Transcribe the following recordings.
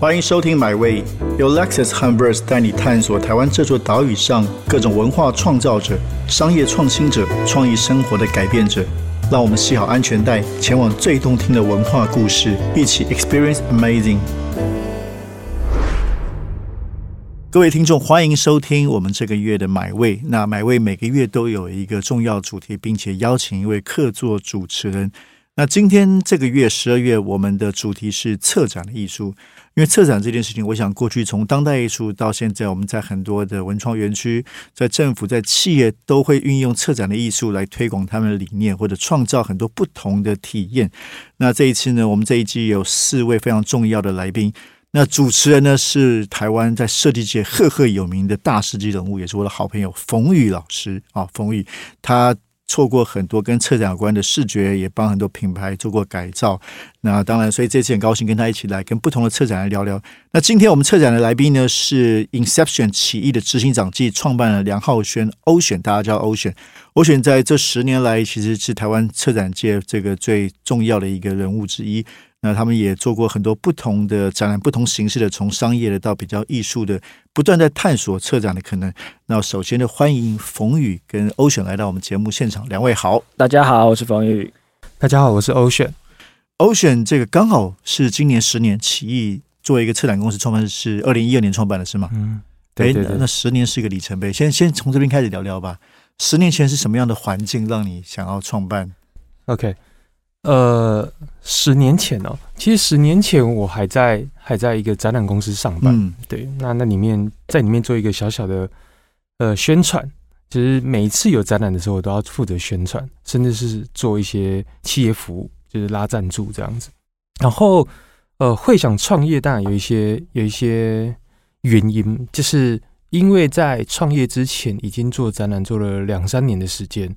欢迎收听《My Way》，由 Lexus h u m b e r s 带你探索台湾这座岛屿上各种文化创造者、商业创新者、创意生活的改变者。让我们系好安全带，前往最动听的文化故事，一起 Experience Amazing。各位听众，欢迎收听我们这个月的《买位》。那《买位》每个月都有一个重要主题，并且邀请一位客座主持人。那今天这个月十二月，我们的主题是策展的艺术。因为策展这件事情，我想过去从当代艺术到现在，我们在很多的文创园区、在政府、在企业都会运用策展的艺术来推广他们的理念，或者创造很多不同的体验。那这一次呢，我们这一季有四位非常重要的来宾。那主持人呢是台湾在设计界赫赫有名的大师级人物，也是我的好朋友冯宇老师啊，冯宇他。错过很多跟策展有关的视觉，也帮很多品牌做过改造。那当然，所以这次很高兴跟他一起来跟不同的策展来聊聊。那今天我们策展的来宾呢是 Inception 起义的执行长暨创办人梁浩轩 Ocean，，大家叫欧选。欧选在这十年来其实是台湾策展界这个最重要的一个人物之一。那他们也做过很多不同的展览，不同形式的，从商业的到比较艺术的，不断在探索策展的可能。那首先呢欢迎冯宇跟欧选来到我们节目现场，两位好，大家好，我是冯宇，大家好，我是欧选。欧选这个刚好是今年十年起义，作为一个策展公司创办是二零一二年创办的是吗？嗯，对对对，那十年是一个里程碑。先先从这边开始聊聊吧。十年前是什么样的环境让你想要创办？OK。呃，十年前哦，其实十年前我还在还在一个展览公司上班，对，那那里面在里面做一个小小的呃宣传，其实每一次有展览的时候，我都要负责宣传，甚至是做一些企业服务，就是拉赞助这样子。然后呃，会想创业，当然有一些有一些原因，就是因为在创业之前已经做展览做了两三年的时间，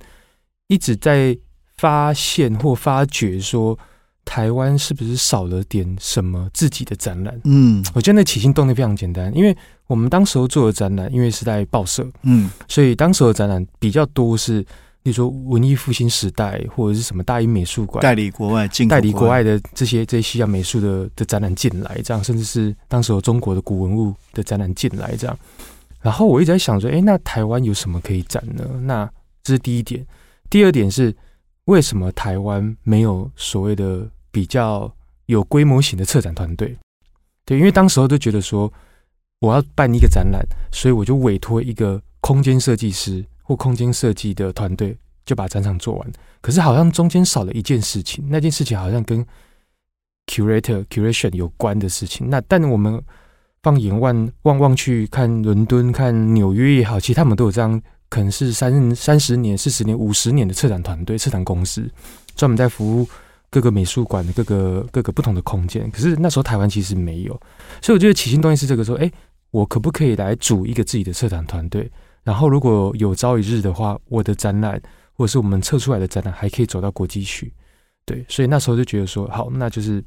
一直在。发现或发觉说，台湾是不是少了点什么自己的展览？嗯，我觉得那起心动念非常简单，因为我们当时候做的展览，因为是在报社，嗯，所以当时的展览比较多是，比如说文艺复兴时代或者是什么大英美术馆代理国外进代理国外的这些这些西洋美术的的展览进来，这样甚至是当时有中国的古文物的展览进来，这样。然后我一直在想说，哎，那台湾有什么可以展呢？那这是第一点，第二点是。为什么台湾没有所谓的比较有规模型的策展团队？对，因为当时候都觉得说，我要办一个展览，所以我就委托一个空间设计师或空间设计的团队，就把展场做完。可是好像中间少了一件事情，那件事情好像跟 curator curation 有关的事情。那但我们放眼望望望去看伦敦、看纽约也好，其实他们都有这样。可能是三三十年、四十年、五十年的策展团队、策展公司，专门在服务各个美术馆的各个各个不同的空间。可是那时候台湾其实没有，所以我觉得起心动念是这个说：哎，我可不可以来组一个自己的策展团队？然后如果有朝一日的话，我的展览或者是我们测出来的展览还可以走到国际去。对，所以那时候就觉得说，好，那就是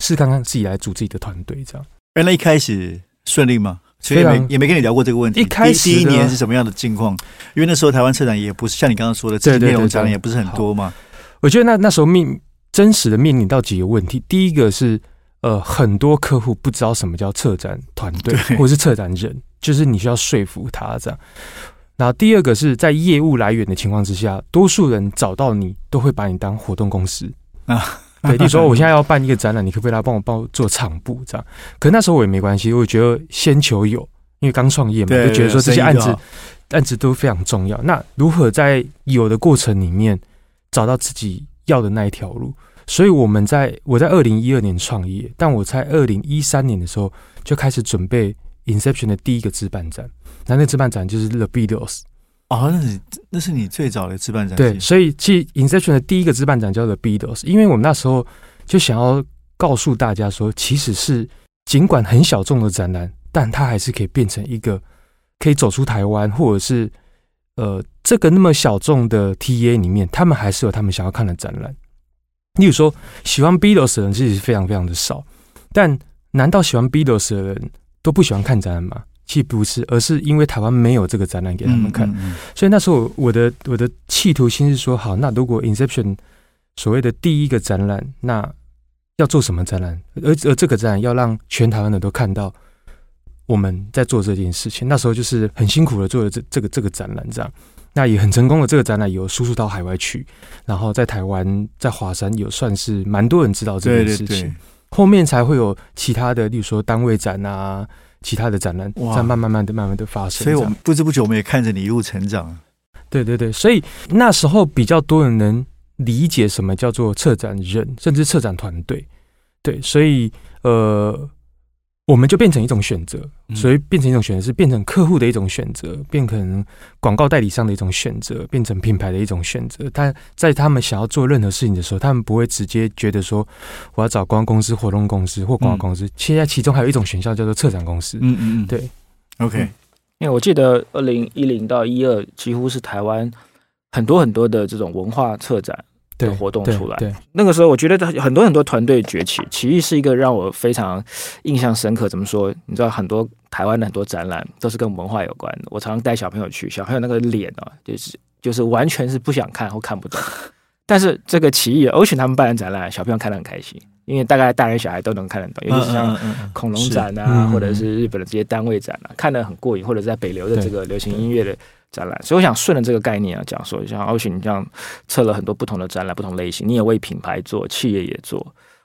试看看自己来组自己的团队这样。哎，那一开始顺利吗？所以没也没跟你聊过这个问题。一开始第一年是什么样的境况？因为那时候台湾车展也不是像你刚刚说的，这内容展览也不是很多嘛。我觉得那那时候面真实的面临到几个问题。第一个是呃，很多客户不知道什么叫策展团队或是策展人，就是你需要说服他这样。然后第二个是在业务来源的情况之下，多数人找到你都会把你当活动公司啊。对，你说 我现在要办一个展览，你可不可以来帮我帮我做场布这样？可那时候我也没关系，我觉得先求有，因为刚创业嘛，就觉得说这些案子案子都非常重要。那如何在有的过程里面找到自己要的那一条路？所以我们在我在二零一二年创业，但我在二零一三年的时候就开始准备 Inception 的第一个自办展。那那自办展就是 The Beatles。哦，那是那是你最早的自办展。对，所以其实 Inception 的第一个自办展叫做 Beatles，因为我们那时候就想要告诉大家说，其实是尽管很小众的展览，但它还是可以变成一个可以走出台湾，或者是呃这个那么小众的 TA 里面，他们还是有他们想要看的展览。例如说，喜欢 Beatles 的人其实非常非常的少，但难道喜欢 Beatles 的人都不喜欢看展览吗？其实不是，而是因为台湾没有这个展览给他们看，所以那时候我的我的企图心是说，好，那如果 Inception 所谓的第一个展览，那要做什么展览，而而这个展览要让全台湾的都看到我们在做这件事情。那时候就是很辛苦的做了这这个这个展览，这样那也很成功的。这个展览有输出到海外去，然后在台湾在华山有算是蛮多人知道这件事情。后面才会有其他的，例如说单位展啊，其他的展览在慢慢慢的、慢慢的发生。所以，我们不知不觉我们也看着你一路成长。对对对，所以那时候比较多人能理解什么叫做策展人，甚至策展团队。对，所以呃。我们就变成一种选择，所以变成一种选择是变成客户的一种选择，变成广告代理商的一种选择，变成品牌的一种选择。但在他们想要做任何事情的时候，他们不会直接觉得说我要找光公司、活动公司或广告公司。现在其中还有一种选项叫做策展公司。嗯嗯嗯，对。OK，因为我记得二零一零到一二，几乎是台湾很多很多的这种文化策展。的活动出来，对那个时候我觉得很多很多团队崛起，奇艺是一个让我非常印象深刻。怎么说？你知道很多台湾的很多展览都是跟文化有关的。我常常带小朋友去，小朋友那个脸啊，就是就是完全是不想看或看不懂。但是这个奇艺欧选他们办的展览，小朋友看得很开心，因为大概大人小孩都能看得懂。尤其是像恐龙展啊，或者是日本的这些单位展啊，看得很过瘾。或者在北流的这个流行音乐的。展览，所以我想顺着这个概念啊讲说，一下欧许你这样测了很多不同的展览，不同类型，你也为品牌做，企业也做，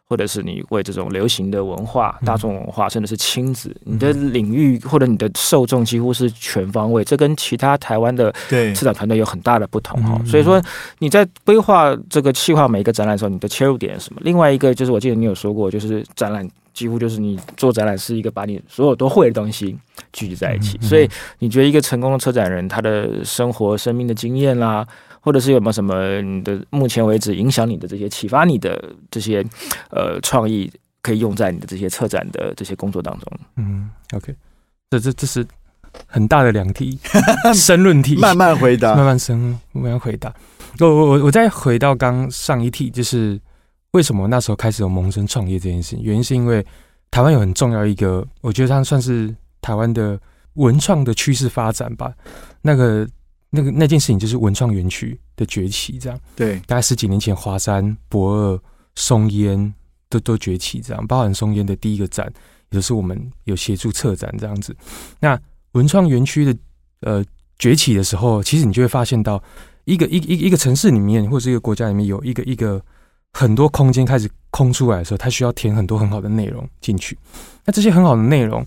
或者是你为这种流行的文化、大众文化，甚至是亲子，你的领域或者你的受众几乎是全方位，这跟其他台湾的策展团队有很大的不同哈。所以说你在规划这个计划每一个展览的时候，你的切入点是什么？另外一个就是我记得你有说过，就是展览。几乎就是你做展览是一个把你所有都会的东西聚集在一起，所以你觉得一个成功的车展人，他的生活、生命的经验啦，或者是有没有什么你的目前为止影响你的这些、启发你的这些呃创意，可以用在你的这些策展的这些工作当中？嗯，OK，这这这是很大的两题 申论题，慢慢回答，慢慢深，慢慢回答。我我我我再回到刚上一题，就是。为什么那时候开始有萌生创业这件事情？原因是因为台湾有很重要一个，我觉得它算是台湾的文创的趋势发展吧。那个、那个、那件事情就是文创园区的崛起，这样。对，大概十几年前，华山、博二、松烟都都崛起，这样。包含松烟的第一个展，也就是我们有协助策展这样子。那文创园区的呃崛起的时候，其实你就会发现到一个一一一个城市里面，或者一个国家里面有一个一个。很多空间开始空出来的时候，它需要填很多很好的内容进去。那这些很好的内容，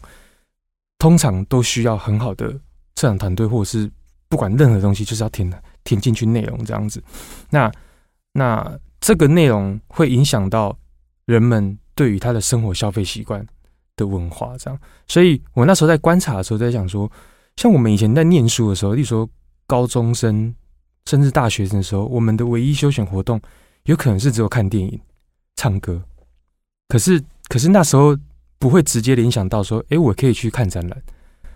通常都需要很好的策展团队，或者是不管任何东西，就是要填填进去内容这样子。那那这个内容会影响到人们对于他的生活消费习惯的文化，这样。所以我那时候在观察的时候，在想说，像我们以前在念书的时候，例如说高中生甚至大学生的时候，我们的唯一休闲活动。有可能是只有看电影、唱歌，可是可是那时候不会直接联想到说，哎，我可以去看展览。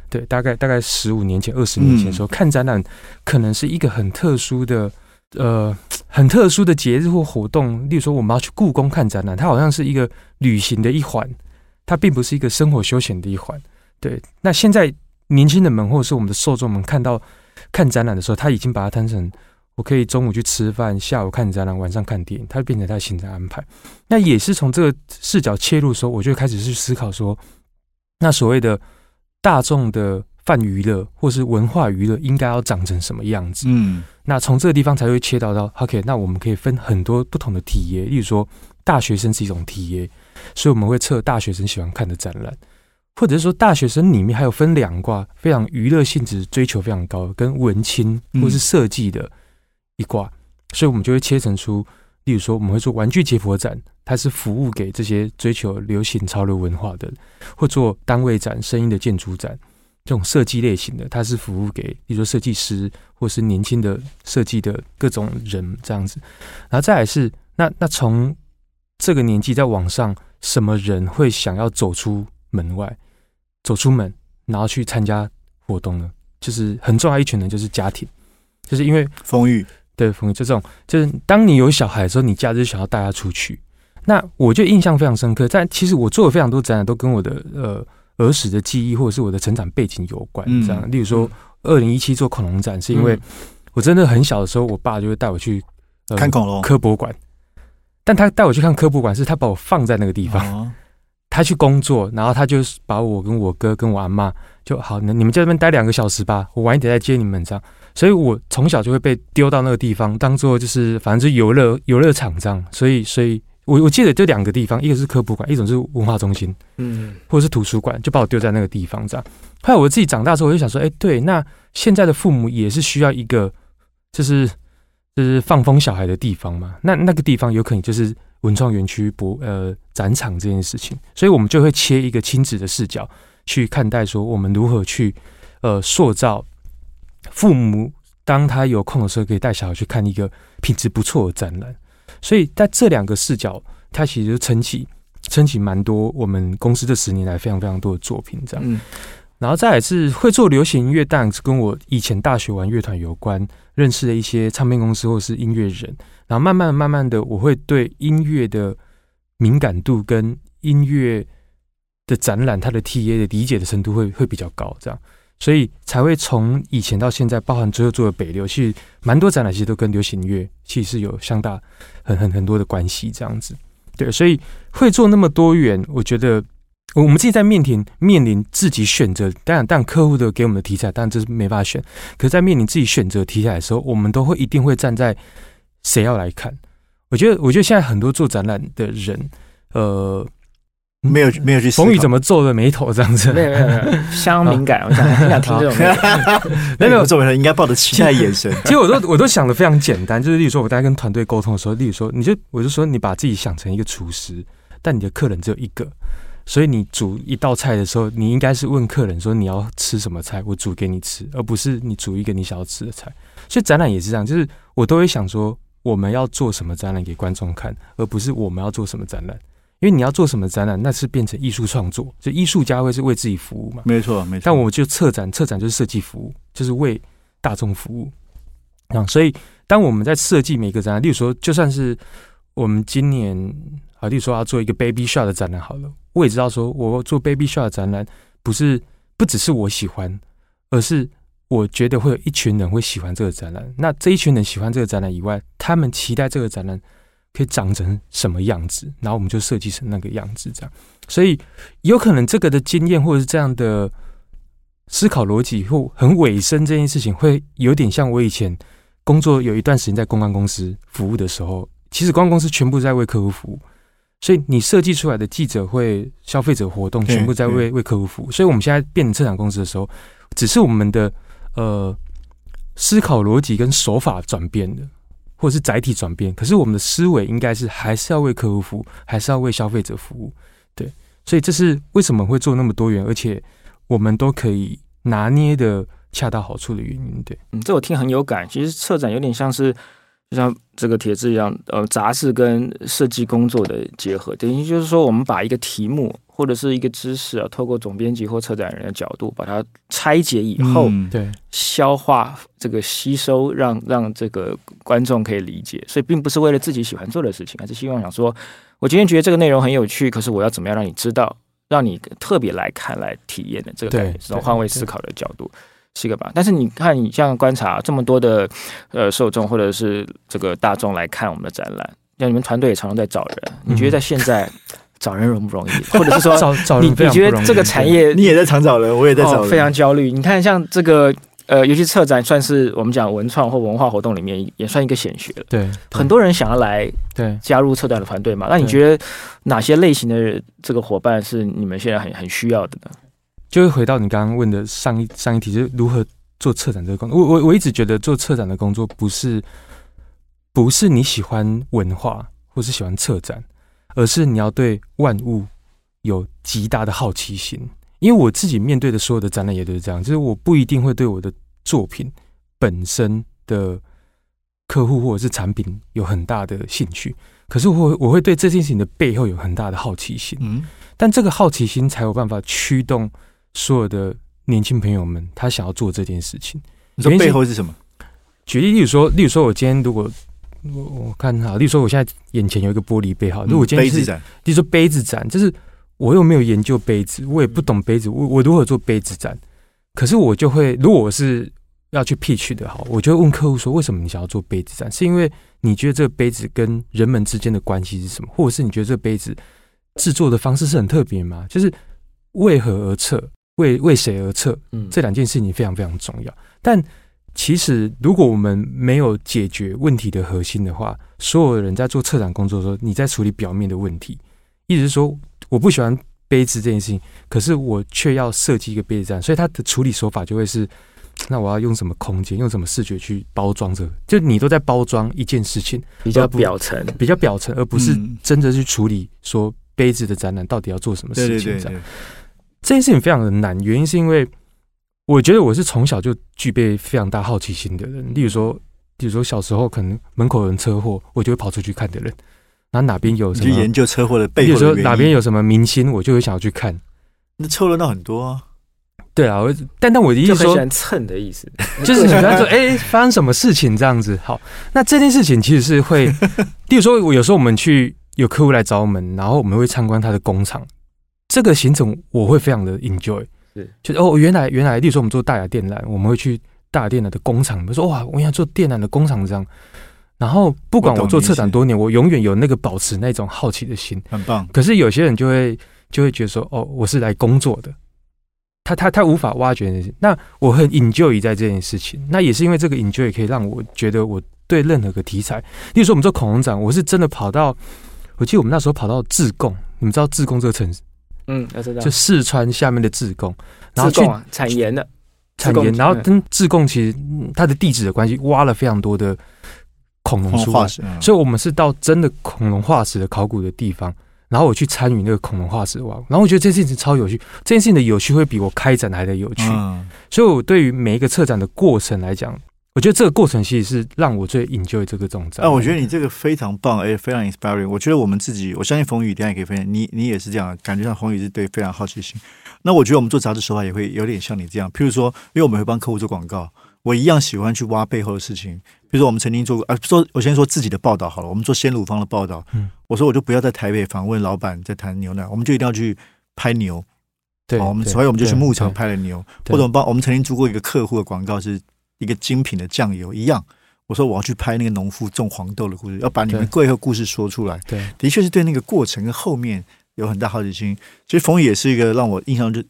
对，大概大概十五年前、二十年前的时候，看展览可能是一个很特殊的、呃，很特殊的节日或活动。例如说，我们要去故宫看展览，它好像是一个旅行的一环，它并不是一个生活休闲的一环。对，那现在年轻人们或者是我们的受众们看到看展览的时候，他已经把它当成。我可以中午去吃饭，下午看展览，晚上看电影，它变成他的行程安排。那也是从这个视角切入的时候，我就开始去思考说，那所谓的大众的泛娱乐或是文化娱乐，应该要长成什么样子？嗯，那从这个地方才会切到到 OK，那我们可以分很多不同的体验，例如说大学生是一种体验，所以我们会测大学生喜欢看的展览，或者是说大学生里面还有分两卦，非常娱乐性质追求非常高，跟文青或是设计的。一挂，所以我们就会切成出，例如说，我们会做玩具解剖展，它是服务给这些追求流行潮流文化的；或做单位展、声音的建筑展，这种设计类型的，它是服务给，比如说设计师或是年轻的设计的各种人这样子。然后再来是，那那从这个年纪在网上，什么人会想要走出门外，走出门，然后去参加活动呢？就是很重要一群人，就是家庭，就是因为风雨。对，风就这种，就是当你有小孩的时候，你假日想要带他出去。那我就印象非常深刻。但其实我做了非常多展览，都跟我的呃儿时的记忆或者是我的成长背景有关。这样，例如说，二零一七做恐龙展，是因为我真的很小的时候，我爸就会带我去看恐龙科博馆。但他带我去看科普馆，是他把我放在那个地方，他去工作，然后他就把我跟我哥跟我阿妈就好，那你们在那边待两个小时吧，我晚一点再接你们这样。所以我从小就会被丢到那个地方，当做就是反正就游乐游乐场这样。所以，所以我我记得就两个地方，一个是科普馆，一种是文化中心，嗯，或者是图书馆，就把我丢在那个地方这样。后来我自己长大之后，我就想说，哎，对，那现在的父母也是需要一个，就是就是放风小孩的地方嘛。那那个地方有可能就是文创园区博呃展场这件事情，所以我们就会切一个亲子的视角去看待，说我们如何去呃塑造。父母当他有空的时候，可以带小孩去看一个品质不错的展览。所以在这两个视角，他其实撑起撑起蛮多我们公司这十年来非常非常多的作品。这样，然后再来是会做流行音乐，当然是跟我以前大学玩乐团有关，认识的一些唱片公司或是音乐人。然后慢慢慢慢的，我会对音乐的敏感度跟音乐的展览，它的 T A 的理解的程度会会比较高。这样。所以才会从以前到现在，包含最后做的北流，其实蛮多展览其实都跟流行乐其实是有相大很很很多的关系，这样子。对，所以会做那么多元，我觉得我们自己在面临面临自己选择，当然，但客户的给我们的题材，当然这是没办法选。可是，在面临自己选择题材的时候，我们都会一定会站在谁要来看。我觉得，我觉得现在很多做展览的人，呃。没有没有去。冯宇怎么皱着眉头这样子？没有没有没有，相当敏感，我想很 想听这种。没有没有，皱眉头应该抱着期待眼神。其实我都我都想的非常简单，就是例如说，我在跟团队沟通的时候，例如说，你就我就说，你把自己想成一个厨师，但你的客人只有一个，所以你煮一道菜的时候，你应该是问客人说你要吃什么菜，我煮给你吃，而不是你煮一个你想要吃的菜。所以展览也是这样，就是我都会想说，我们要做什么展览给观众看，而不是我们要做什么展览。因为你要做什么展览，那是变成艺术创作，就艺术家会是为自己服务嘛？没错，没错。但我就策展，策展就是设计服务，就是为大众服务啊。所以，当我们在设计每个展览，例如说，就算是我们今年啊，例如说要做一个 Baby s h o t 的展览，好了，我也知道说，我做 Baby s h o t 的展览，不是不只是我喜欢，而是我觉得会有一群人会喜欢这个展览。那这一群人喜欢这个展览以外，他们期待这个展览。可以长成什么样子，然后我们就设计成那个样子，这样。所以有可能这个的经验，或者是这样的思考逻辑，或很尾声这件事情，会有点像我以前工作有一段时间在公关公司服务的时候。其实公关公司全部在为客户服务，所以你设计出来的记者会、消费者活动，全部在为为客户服务。所以我们现在变成策展公司的时候，只是我们的呃思考逻辑跟手法转变了。或者是载体转变，可是我们的思维应该是还是要为客户服务，还是要为消费者服务，对，所以这是为什么会做那么多元，而且我们都可以拿捏的恰到好处的原因，对，嗯，这我听很有感。其实策展有点像是，就像这个帖子一样，呃，杂志跟设计工作的结合，等于就是说，我们把一个题目。或者是一个知识啊，透过总编辑或策展人的角度，把它拆解以后，对消化这个吸收，让让这个观众可以理解。所以，并不是为了自己喜欢做的事情，而是希望想说，我今天觉得这个内容很有趣，可是我要怎么样让你知道，让你特别来看、来体验的这个感觉，这种换位思考的角度是一个吧。但是，你看，你像观察这么多的呃受众或者是这个大众来看我们的展览，像你们团队也常常在找人，你觉得在现在？找人容不容易？或者是说，找找你你觉得这个产业，你也在常找人，我也在找人，非常焦虑。你看，像这个呃，尤其策展，算是我们讲文创或文化活动里面，也算一个显学了。对，很多人想要来对加入策展的团队嘛。那你觉得哪些类型的这个伙伴是你们现在很很需要的呢？就会回到你刚刚问的上一上一题，就是如何做策展这个工作。我我我一直觉得做策展的工作不是不是你喜欢文化或是喜欢策展，而是你要对万物。有极大的好奇心，因为我自己面对的所有的展览也都是这样，就是我不一定会对我的作品本身的客户或者是产品有很大的兴趣，可是我我会对这件事情的背后有很大的好奇心。嗯，但这个好奇心才有办法驱动所有的年轻朋友们，他想要做这件事情。你说背后是什么？举例，例如说，例如说，我今天如果我我看哈，例如说，我现在眼前有一个玻璃杯，哈，如果今天是，例如说杯子展，就是。我又没有研究杯子，我也不懂杯子，我我如何做杯子展？可是我就会，如果我是要去 pitch 的哈，我就会问客户说：为什么你想要做杯子展？是因为你觉得这个杯子跟人们之间的关系是什么？或者是你觉得这个杯子制作的方式是很特别吗？就是为何而测？为为谁而测？嗯，这两件事情非常非常重要。但其实，如果我们没有解决问题的核心的话，所有人在做策展工作的时候，你在处理表面的问题，意思是说，我不喜欢杯子这件事情，可是我却要设计一个杯子站，所以它的处理手法就会是。那我要用什么空间，用什么视觉去包装这个？就你都在包装一件事情，比较表层，比较表层，而不是真的去处理说杯子的展览到底要做什么事情。这样这件事情非常的难，原因是因为我觉得我是从小就具备非常大好奇心的人。例如说，比如说小时候可能门口有人车祸，我就会跑出去看的人。然后哪边有什么研究车祸的背后，比如说哪边有什么明星，我就会想要去看。那凑热闹很多啊。对啊，我但但我的意思说，蹭的意思，就是你要说，哎，发生什么事情这样子？好，那这件事情其实是会，例如说，我有时候我们去有客户来找我们，然后我们会参观他的工厂，这个行程我会非常的 enjoy，是，就是哦，原来原来，例如说我们做大雅电缆，我们会去大雅电缆的工厂，比如说哇，我想做电缆的工厂这样，然后不管我做策展多年，我永远有那个保持那种好奇的心，很棒。可是有些人就会就会觉得说，哦，我是来工作的。他他他无法挖掘那些，那我很 enjoy 在这件事情，那也是因为这个 enjoy 可以让我觉得我对任何个题材，例如说我们做恐龙展，我是真的跑到，我记得我们那时候跑到自贡，你们知道自贡这个城市？嗯，知道，就四川下面的自贡，然后去产盐的产盐，然后跟自贡其实它的地址的关系，挖了非常多的恐龙化石，所以我们是到真的恐龙化石的考古的地方。然后我去参与那个恐龙化石挖，然后我觉得这件事情超有趣，这件事情的有趣会比我开展来的有趣。所以，我对于每一个策展的过程来讲，我觉得这个过程其实是让我最 enjoy 这个种展。啊，我觉得你这个非常棒，而且非常 inspiring。我觉得我们自己，我相信冯宇等下也可以分享，你你也是这样，感觉上冯宇是对非常好奇心。那我觉得我们做杂志手法也会有点像你这样，譬如说，因为我们会帮客户做广告。我一样喜欢去挖背后的事情，比如说我们曾经做过啊，说我先说自己的报道好了，我们做鲜乳方的报道，嗯，我说我就不要在台北访问老板在谈牛奶，我们就一定要去拍牛，对，我们所以我们就去牧场拍了牛，或者帮我们曾经做过一个客户的广告是一个精品的酱油一样，我说我要去拍那个农夫种黄豆的故事，要把你们背后故事说出来，对，的确是对那个过程跟后面有很大好奇心，其实冯也是一个让我印象就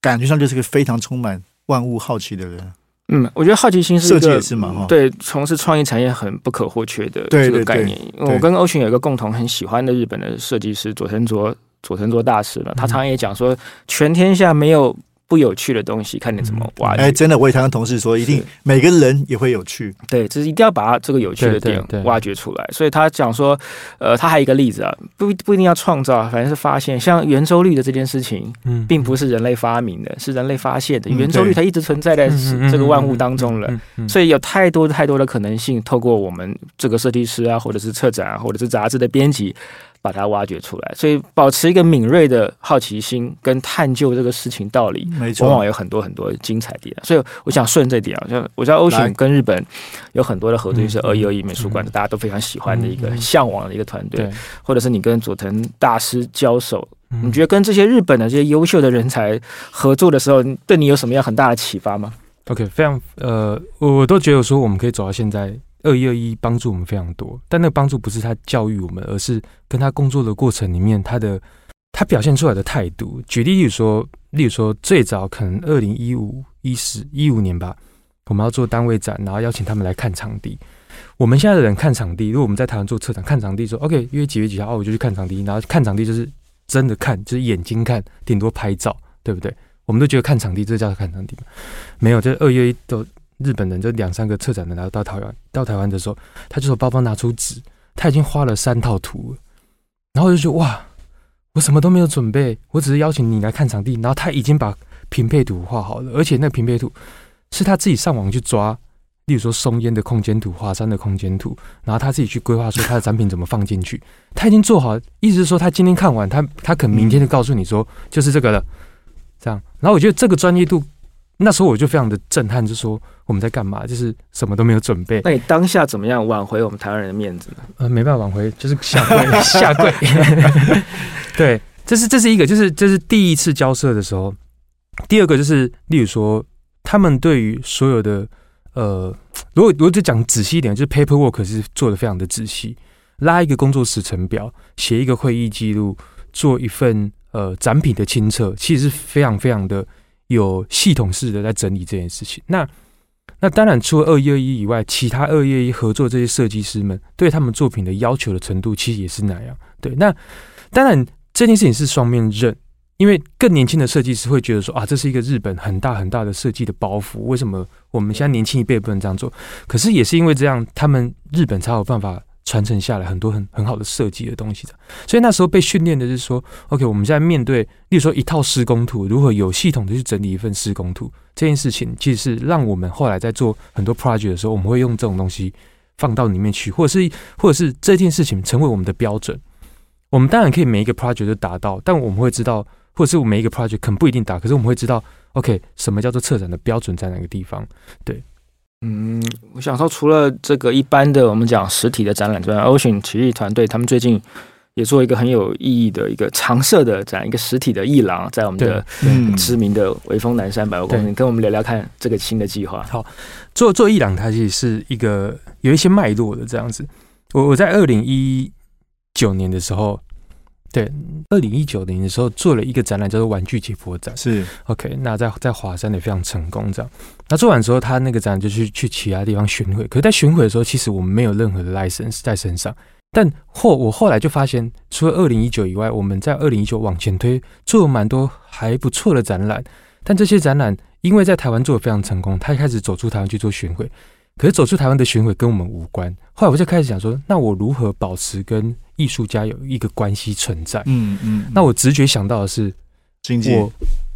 感觉上就是个非常充满万物好奇的人。嗯，我觉得好奇心是一个是嘛，对，从事创意产业很不可或缺的这个概念。我跟欧群有一个共同很喜欢的日本的设计师佐藤卓佐藤卓大师了，他常常也讲说，全天下没有。不有趣的东西，看你怎么挖。哎，真的，我也常跟同事说，一定每个人也会有趣。对，就是一定要把这个有趣的点挖掘出来。所以他讲说，呃，他还有一个例子啊，不不一定要创造，反正是发现，像圆周率的这件事情，嗯，并不是人类发明的，是人类发现的。圆周率它一直存在在这个万物当中了，所以有太多太多的可能性，透过我们这个设计师啊，或者是策展啊，或者是杂志的编辑。把它挖掘出来，所以保持一个敏锐的好奇心跟探究这个事情道理，没错，往往有很多很多精彩点。所以我想顺这点啊，像我知道欧选跟日本有很多的合作，就是二一二一美术馆，大家都非常喜欢的一个向往的一个团队，或者是你跟佐藤大师交手，你觉得跟这些日本的这些优秀的人才合作的时候，对你有什么样很大的启发吗？OK，非常呃，我都觉得说我们可以走到现在。二一二一帮助我们非常多，但那个帮助不是他教育我们，而是跟他工作的过程里面，他的他表现出来的态度。举例，例如说，例如说，最早可能二零一五一十一五年吧，我们要做单位展，然后邀请他们来看场地。我们现在的人看场地，如果我们在台湾做策展，看场地说 OK，约几月几号，哦，我就去看场地。然后看场地就是真的看，就是眼睛看，顶多拍照，对不对？我们都觉得看场地，这叫看场地没有，这二月一都。日本人就两三个策展人来到台湾，到台湾的时候，他就从包包拿出纸，他已经画了三套图，然后就说：“哇，我什么都没有准备，我只是邀请你来看场地。”然后他已经把平配图画好了，而且那平配图是他自己上网去抓，例如说松烟的空间图、华山的空间图，然后他自己去规划说他的展品怎么放进去，他已经做好，意思是说他今天看完，他他可能明天就告诉你说就是这个了，这样。然后我觉得这个专业度。那时候我就非常的震撼，就说我们在干嘛？就是什么都没有准备。那你当下怎么样挽回我们台湾人的面子呢？呃，没办法挽回，就是下跪 下跪。对，这是这是一个，就是这是第一次交涉的时候。第二个就是，例如说，他们对于所有的呃，如果如果就讲仔细一点，就是 paperwork 是做的非常的仔细，拉一个工作时程表，写一个会议记录，做一份呃展品的清册，其实是非常非常的有系统式的在整理这件事情。那那当然，除了二一二一以外，其他二一二一合作这些设计师们对他们作品的要求的程度，其实也是那样。对，那当然这件事情是双面刃，因为更年轻的设计师会觉得说啊，这是一个日本很大很大的设计的包袱，为什么我们现在年轻一辈不能这样做？可是也是因为这样，他们日本才有办法。传承下来很多很很好的设计的东西的，所以那时候被训练的是说，OK，我们现在面对，例如说一套施工图，如何有系统的去整理一份施工图这件事情，其实是让我们后来在做很多 project 的时候，我们会用这种东西放到里面去，或者是或者是这件事情成为我们的标准。我们当然可以每一个 project 都达到，但我们会知道，或者是我每一个 project 可能不一定达，可是我们会知道，OK，什么叫做策展的标准在哪个地方？对。嗯，我想说，除了这个一般的我们讲实体的展览之外，Ocean 奇艺团队他们最近也做一个很有意义的一个常设的展，一个实体的艺廊，在我们的知名的威风南山百货公司，跟我们聊聊看这个新的计划。好，做做艺廊，它其实是一个有一些脉络的这样子。我我在二零一九年的时候。对，二零一九年的时候做了一个展览，叫做“玩具解剖展”。是 OK，那在在华山也非常成功。这样，那做完之后，他那个展览就去去其他地方巡回。可是，在巡回的时候，其实我们没有任何的 license 在身上。但后我后来就发现，除了二零一九以外，我们在二零一九往前推，做了蛮多还不错的展览。但这些展览因为在台湾做的非常成功，他一开始走出台湾去做巡回。可是走出台湾的巡回跟我们无关。后来我就开始想说，那我如何保持跟艺术家有一个关系存在？嗯嗯。那我直觉想到的是，经济，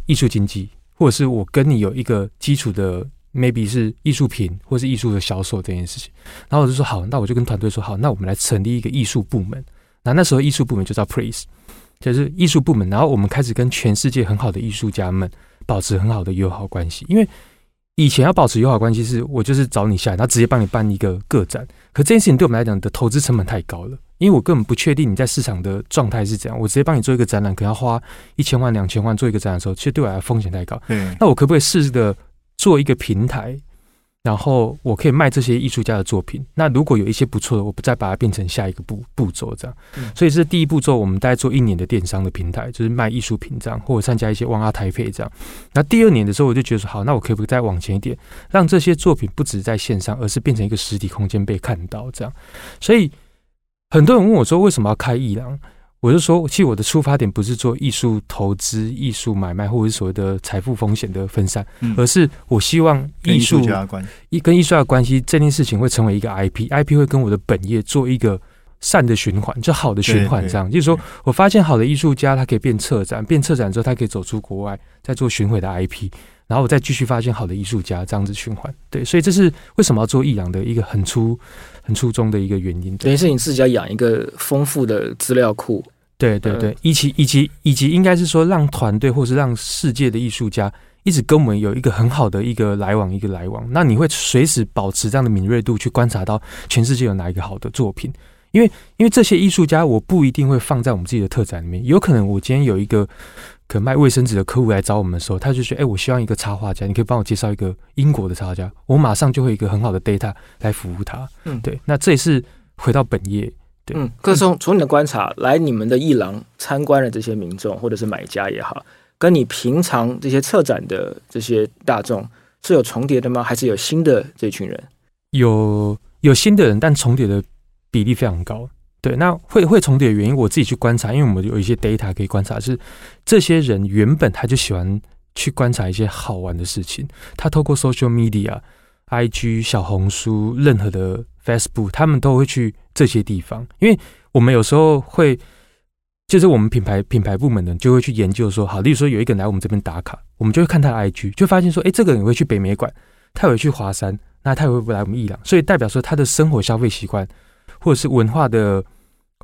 艺术经济，或者是我跟你有一个基础的，maybe 是艺术品或是艺术的销售这件事情。然后我就说好，那我就跟团队说好，那我们来成立一个艺术部门。那那时候艺术部门就叫 Praise，就是艺术部门。然后我们开始跟全世界很好的艺术家们保持很好的友好关系，因为。以前要保持友好关系，是我就是找你下来，然后直接帮你办一个个展。可这件事情对我们来讲的投资成本太高了，因为我根本不确定你在市场的状态是怎样。我直接帮你做一个展览，可能要花一千万、两千万做一个展览的时候，其实对我来风险太高。嗯，那我可不可以试着做一个平台？然后我可以卖这些艺术家的作品。那如果有一些不错的，我不再把它变成下一个步步骤这样。所以这是第一步骤，我们大概做一年的电商的平台，就是卖艺术品这样，或者参加一些万阿台配这样。那第二年的时候，我就觉得说，好，那我可不可以再往前一点，让这些作品不止在线上，而是变成一个实体空间被看到这样。所以很多人问我说，为什么要开艺廊？我就说，其实我的出发点不是做艺术投资、艺术买卖，或者是所谓的财富风险的分散，而是我希望艺术一跟艺术家的关系这件事情会成为一个 IP，IP 会跟我的本业做一个善的循环，就好的循环。这样就是说我发现好的艺术家，他可以变策展，变策展之后，他可以走出国外，再做巡回的 IP，然后我再继续发现好的艺术家，这样子循环。对，所以这是为什么要做艺阳的一个很初。很初衷的一个原因，等于是你自己要养一个丰富的资料库。对对对，以及以及以及，应该是说让团队或是让世界的艺术家一直跟我们有一个很好的一个来往，一个来往。那你会随时保持这样的敏锐度，去观察到全世界有哪一个好的作品。因为因为这些艺术家，我不一定会放在我们自己的特展里面，有可能我今天有一个。可卖卫生纸的客户来找我们的时候，他就说：“哎，我希望一个插画家，你可以帮我介绍一个英国的插画家，我马上就会一个很好的 data 来服务他。”嗯，对，那这也是回到本业。对，嗯，可是从从你的观察来，你们的艺廊参观的这些民众或者是买家也好，跟你平常这些策展的这些大众是有重叠的吗？还是有新的这群人？有有新的人，但重叠的比例非常高。对，那会会重叠的原因，我自己去观察，因为我们有一些 data 可以观察，是这些人原本他就喜欢去观察一些好玩的事情，他透过 social media、IG、小红书、任何的 Facebook，他们都会去这些地方，因为我们有时候会，就是我们品牌品牌部门的就会去研究说，好，例如说有一个人来我们这边打卡，我们就会看他的 IG，就发现说，哎，这个人会去北美馆，他也会去华山，那他会不会来我们伊朗？所以代表说他的生活消费习惯。或者是文化的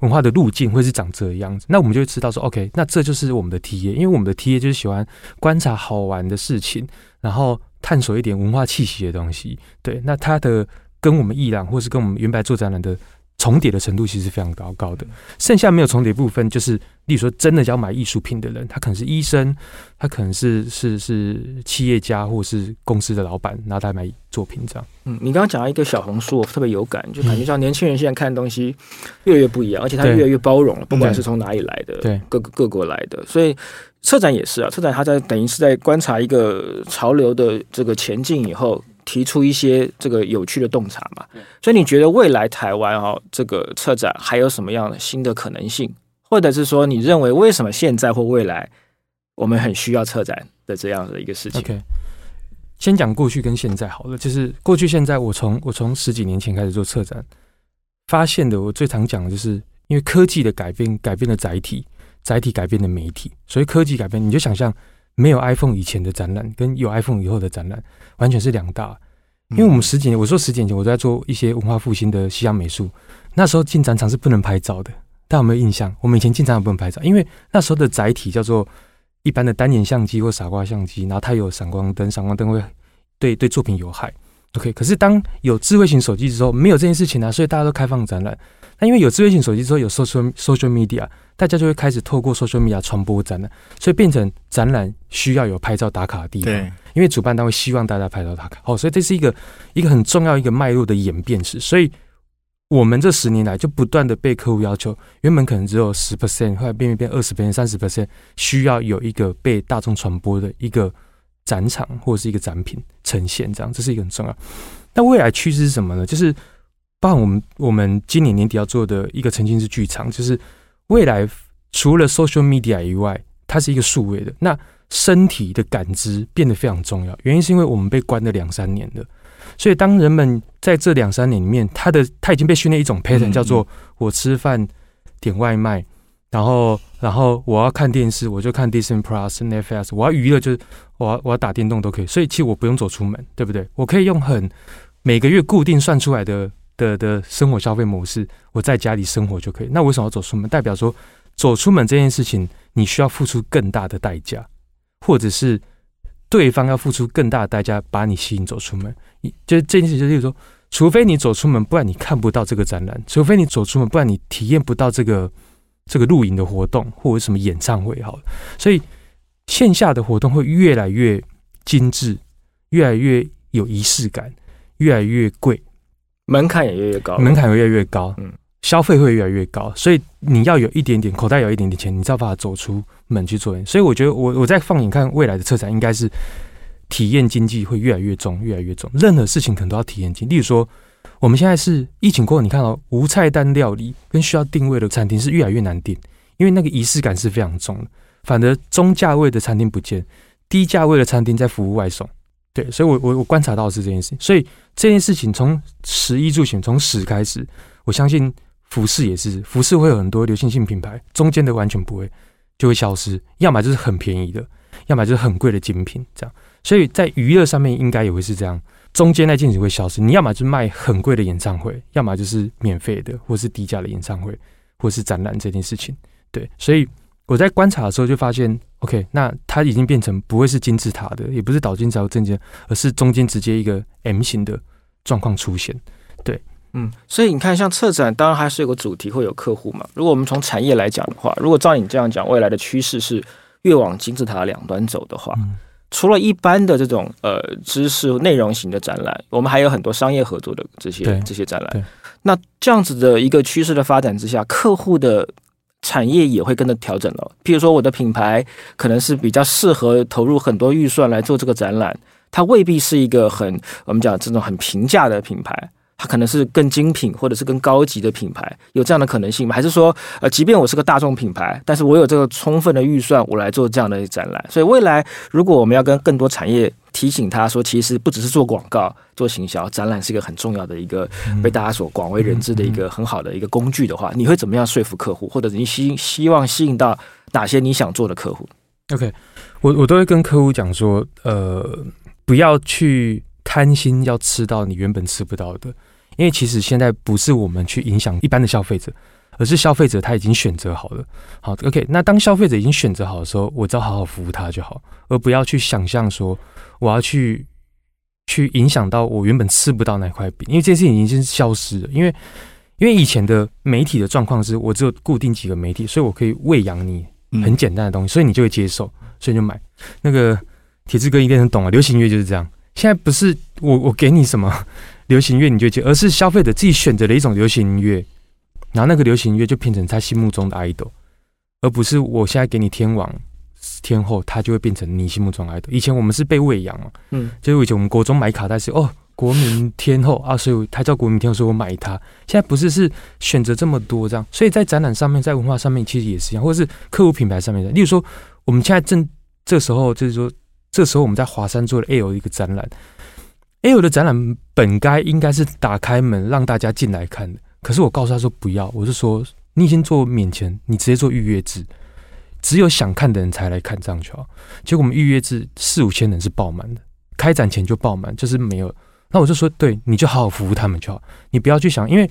文化的路径会是长这个样子，那我们就会知道说，OK，那这就是我们的 T A，因为我们的 T A 就是喜欢观察好玩的事情，然后探索一点文化气息的东西。对，那他的跟我们伊朗或是跟我们原白做展览的重叠的程度其实非常高高的。剩下没有重叠部分，就是例如说真的要买艺术品的人，他可能是医生，他可能是是是企业家或是公司的老板，然后他买作品这样。嗯，你刚刚讲到一个小红书，我特别有感，就感觉像年轻人现在看东西越来越不一样，而且他越来越包容了，不管是从哪里来的，对各各国来的，所以策展也是啊，策展他在等于是在观察一个潮流的这个前进以后。提出一些这个有趣的洞察嘛，所以你觉得未来台湾哦这个策展还有什么样的新的可能性，或者是说你认为为什么现在或未来我们很需要策展的这样的一个事情？OK，先讲过去跟现在好了，就是过去现在我从我从十几年前开始做策展，发现的我最常讲的就是因为科技的改变改变了载体，载体改变了媒体，所以科技改变你就想象。没有 iPhone 以前的展览，跟有 iPhone 以后的展览，完全是两大。因为我们十几年，我说十几年前我在做一些文化复兴的西洋美术，那时候进展场是不能拍照的，大家有没有印象？我们以前进展场不能拍照，因为那时候的载体叫做一般的单眼相机或傻瓜相机，然后它有闪光灯，闪光灯会对对作品有害。OK，可是当有智慧型手机之后，没有这件事情啊，所以大家都开放展览。那因为有智慧型手机之后，有 social social media，大家就会开始透过 social media 传播展览，所以变成展览需要有拍照打卡的地方。对，因为主办单位希望大家拍照打卡。好，所以这是一个一个很重要一个脉络的演变史。所以我们这十年来就不断的被客户要求，原本可能只有十 percent，后来变变变二十 percent、三十 percent，需要有一个被大众传播的一个展场或者是一个展品呈现，这样这是一个很重要。那未来趋势是什么呢？就是包含我们我们今年年底要做的一个沉浸式剧场，就是未来除了 social media 以外，它是一个数位的。那身体的感知变得非常重要，原因是因为我们被关了两三年了，所以当人们在这两三年里面，他的他已经被训练一种 pattern，叫做我吃饭点外卖，然后然后我要看电视，我就看 Disney Plus、Netflix，我要娱乐就是我要我要打电动都可以，所以其实我不用走出门，对不对？我可以用很每个月固定算出来的的的生活消费模式，我在家里生活就可以。那为什么要走出门？代表说走出门这件事情，你需要付出更大的代价，或者是对方要付出更大的代价把你吸引走出门。就这件事，就例如说，除非你走出门，不然你看不到这个展览；除非你走出门，不然你体验不到这个这个露营的活动或者什么演唱会。好，所以线下的活动会越来越精致，越来越有仪式感。越来越贵，门槛也越来越高，门槛会越来越高，嗯，消费会越来越高，所以你要有一点点口袋，有一点点钱，你才有办法走出门去做。所以我觉得，我我在放眼看未来的车展，应该是体验经济会越来越重，越来越重。任何事情可能都要体验经。例如说，我们现在是疫情过后，你看到无菜单料理跟需要定位的餐厅是越来越难订，因为那个仪式感是非常重的。反而中价位的餐厅不见，低价位的餐厅在服务外送。对，所以，我我我观察到是这件事情，所以这件事情从十一住行从十开始，我相信服饰也是，服饰会有很多流行性品牌，中间的完全不会就会消失，要么就是很便宜的，要么就是很贵的精品，这样。所以在娱乐上面应该也会是这样，中间那件事会消失，你要么就卖很贵的演唱会，要么就是免费的或是低价的演唱会或是展览这件事情。对，所以。我在观察的时候就发现，OK，那它已经变成不会是金字塔的，也不是倒金字塔正尖，而是中间直接一个 M 型的状况出现。对，嗯，所以你看，像策展，当然还是有个主题，会有客户嘛。如果我们从产业来讲的话，如果照你这样讲，未来的趋势是越往金字塔两端走的话，除了一般的这种呃知识内容型的展览，我们还有很多商业合作的这些这些展览。那这样子的一个趋势的发展之下，客户的。产业也会跟着调整了。譬如说，我的品牌可能是比较适合投入很多预算来做这个展览，它未必是一个很我们讲这种很平价的品牌。它可能是更精品，或者是更高级的品牌，有这样的可能性吗？还是说，呃，即便我是个大众品牌，但是我有这个充分的预算，我来做这样的展览。所以未来，如果我们要跟更多产业提醒他说，其实不只是做广告、做行销，展览是一个很重要的一个被大家所广为人知的一个很好的一个工具的话，你会怎么样说服客户，或者你希希望吸引到哪些你想做的客户？OK，我我都会跟客户讲说，呃，不要去贪心要吃到你原本吃不到的。因为其实现在不是我们去影响一般的消费者，而是消费者他已经选择好了。好，OK，那当消费者已经选择好的时候，我只要好好服务他就好，而不要去想象说我要去去影响到我原本吃不到那块饼，因为这件事情已经是消失了。因为因因为以前的媒体的状况是我只有固定几个媒体，所以我可以喂养你很简单的东西，所以你就会接受，所以就买。那个铁志哥应该很懂啊，流行乐就是这样。现在不是我我给你什么 流行乐你就接，而是消费者自己选择了一种流行音乐，然后那个流行音乐就变成他心目中的 idol，而不是我现在给你天王天后，他就会变成你心目中的 idol。以前我们是被喂养嘛，嗯，就是以前我们国中买卡带是哦。国民天后啊，所以他叫国民天后，所以我买它。现在不是是选择这么多这样，所以在展览上面，在文化上面其实也是一样，或者是客户品牌上面的。例如说，我们现在正这时候就是说，这时候我们在华山做了 A O 一个展览，A O 的展览本该应该是打开门让大家进来看的，可是我告诉他说不要，我是说你已经做免签，你直接做预约制，只有想看的人才来看这样就好。结果我们预约制四五千人是爆满的，开展前就爆满，就是没有。那我就说，对，你就好好服务他们就好，你不要去想，因为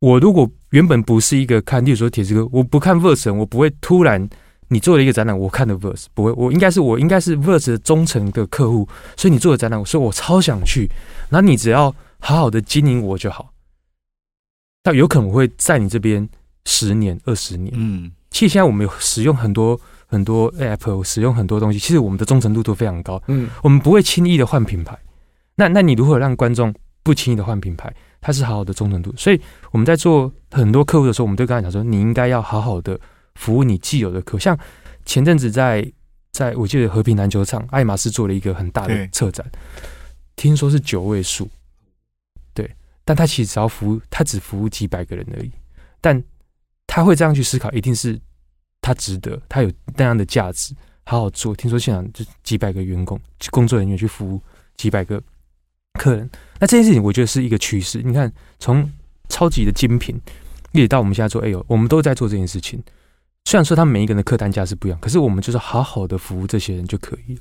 我如果原本不是一个看，例如说铁子哥，我不看热神我不会突然你做了一个展览，我看的 verse 不会，我应该是我应该是 verse 的忠诚的客户，所以你做的展览，我说我超想去，然后你只要好好的经营我就好，但有可能会在你这边十年、二十年，嗯，其实现在我们有使用很多很多 app，使用很多东西，其实我们的忠诚度都非常高，嗯，我们不会轻易的换品牌。那那你如何让观众不轻易的换品牌？它是好好的忠诚度。所以我们在做很多客户的时候，我们都跟他讲说，你应该要好好的服务你既有的客。像前阵子在在我记得和平篮球场，爱马仕做了一个很大的策展，听说是九位数，对，但他其实只要服务，他只服务几百个人而已。但他会这样去思考，一定是他值得，他有那样的价值，好好做。听说现场就几百个员工、工作人员去服务几百个。客人，那这件事情我觉得是一个趋势。你看，从超级的精品，一直到我们现在做哎呦我们都在做这件事情。虽然说他每一个人的客单价是不一样，可是我们就是好好的服务这些人就可以了。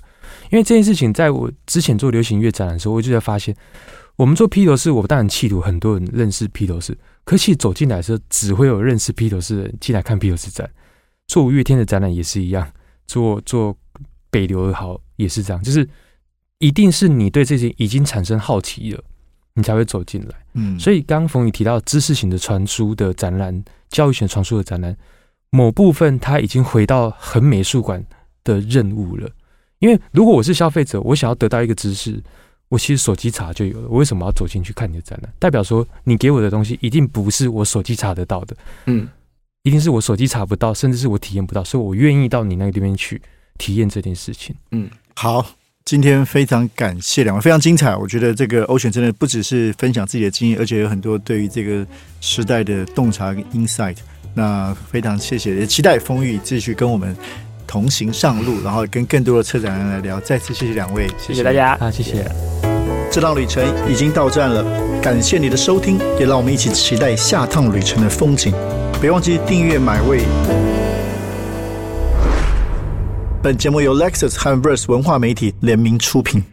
因为这件事情，在我之前做流行乐展览的时候，我就在发现，我们做披头士，我当然企图很多人认识披头士，可其实走进来的时候，只会有认识披头士的人进来看披头士展。做五月天的展览也是一样，做做北流也好，也是这样，就是。一定是你对这些已经产生好奇了，你才会走进来。嗯，所以刚冯宇提到知识型的传输的展览、教育型传输的展览，某部分他已经回到很美术馆的任务了。因为如果我是消费者，我想要得到一个知识，我其实手机查就有了。我为什么要走进去看你的展览？代表说你给我的东西一定不是我手机查得到的。嗯，一定是我手机查不到，甚至是我体验不到，所以我愿意到你那个地方去体验这件事情。嗯，好。今天非常感谢两位，非常精彩。我觉得这个欧选真的不只是分享自己的经验，而且有很多对于这个时代的洞察跟 insight。那非常谢谢，也期待风雨继续跟我们同行上路，然后跟更多的策展人来聊。再次谢谢两位，谢谢大家啊，谢谢。这趟旅程已经到站了，感谢你的收听，也让我们一起期待下趟旅程的风景。别忘记订阅买位。本节目由 Lexus 和 Verse 文化媒体联名出品。